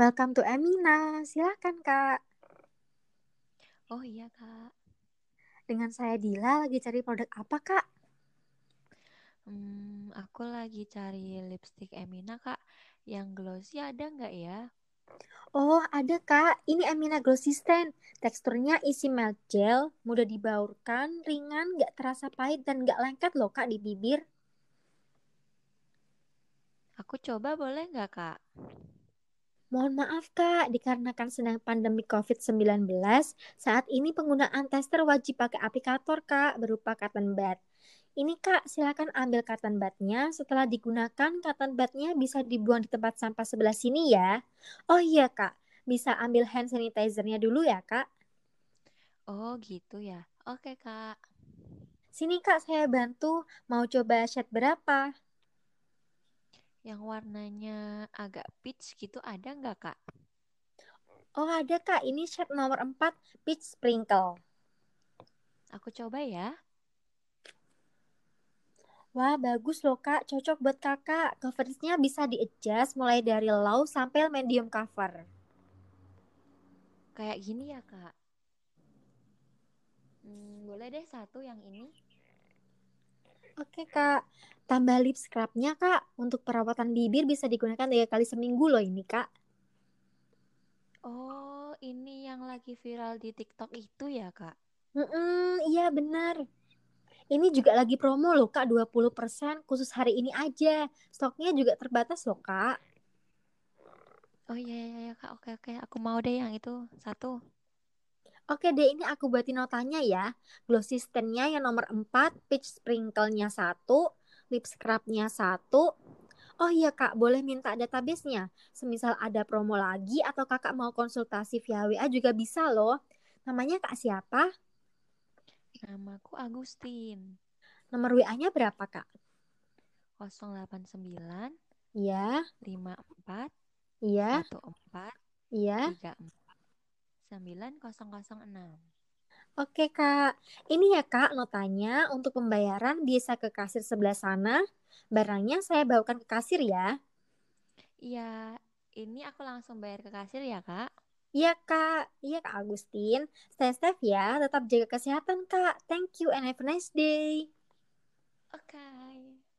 Welcome to Emina. Silakan, Kak. Oh iya, Kak. Dengan saya Dila lagi cari produk apa, Kak? Hmm, aku lagi cari lipstick Emina, Kak. Yang glossy ada nggak ya? Oh, ada, Kak. Ini Emina Glossy Stand. Teksturnya isi melt gel, mudah dibaurkan, ringan, nggak terasa pahit, dan nggak lengket loh, Kak, di bibir. Aku coba boleh nggak, Kak? Mohon maaf, Kak, dikarenakan sedang pandemi COVID-19, saat ini penggunaan tester wajib pakai aplikator, Kak, berupa cotton bud. Ini Kak, silakan ambil cotton budnya. Setelah digunakan, cotton budnya bisa dibuang di tempat sampah sebelah sini ya. Oh iya Kak, bisa ambil hand sanitizer-nya dulu ya Kak. Oh gitu ya. Oke Kak. Sini Kak, saya bantu. Mau coba shade berapa? Yang warnanya agak peach gitu ada nggak Kak? Oh ada Kak, ini shade nomor 4, peach sprinkle. Aku coba ya. Wah, bagus loh kak. Cocok buat kakak. Coveragenya bisa di-adjust mulai dari low sampai medium cover. Kayak gini ya kak. Hmm, boleh deh satu yang ini. Oke kak. Tambah lip scrubnya kak. Untuk perawatan bibir bisa digunakan tiga kali seminggu loh ini kak. Oh, ini yang lagi viral di TikTok itu ya kak? Mm -mm, iya benar. Ini juga lagi promo loh Kak, 20% khusus hari ini aja. Stoknya juga terbatas loh Kak. Oh iya, iya, iya Kak, oke oke. Aku mau deh yang itu, satu. Oke deh, ini aku buatin notanya ya. Glossy stand-nya yang nomor 4, peach sprinkle-nya satu, lip scrub-nya satu. Oh iya Kak, boleh minta database-nya. Semisal ada promo lagi atau Kakak mau konsultasi via WA juga bisa loh. Namanya Kak siapa? Namaku Agustin. Nomor WA-nya berapa, Kak? 089 Iya. 54 Iya. 14 Iya. 34 9006. Oke, Kak. Ini ya, Kak, notanya untuk pembayaran bisa ke kasir sebelah sana. Barangnya saya bawakan ke kasir ya. Iya, ini aku langsung bayar ke kasir ya, Kak. Iya kak, iya kak Agustin. Stay safe ya, tetap jaga kesehatan kak. Thank you and have a nice day. Oke. Okay.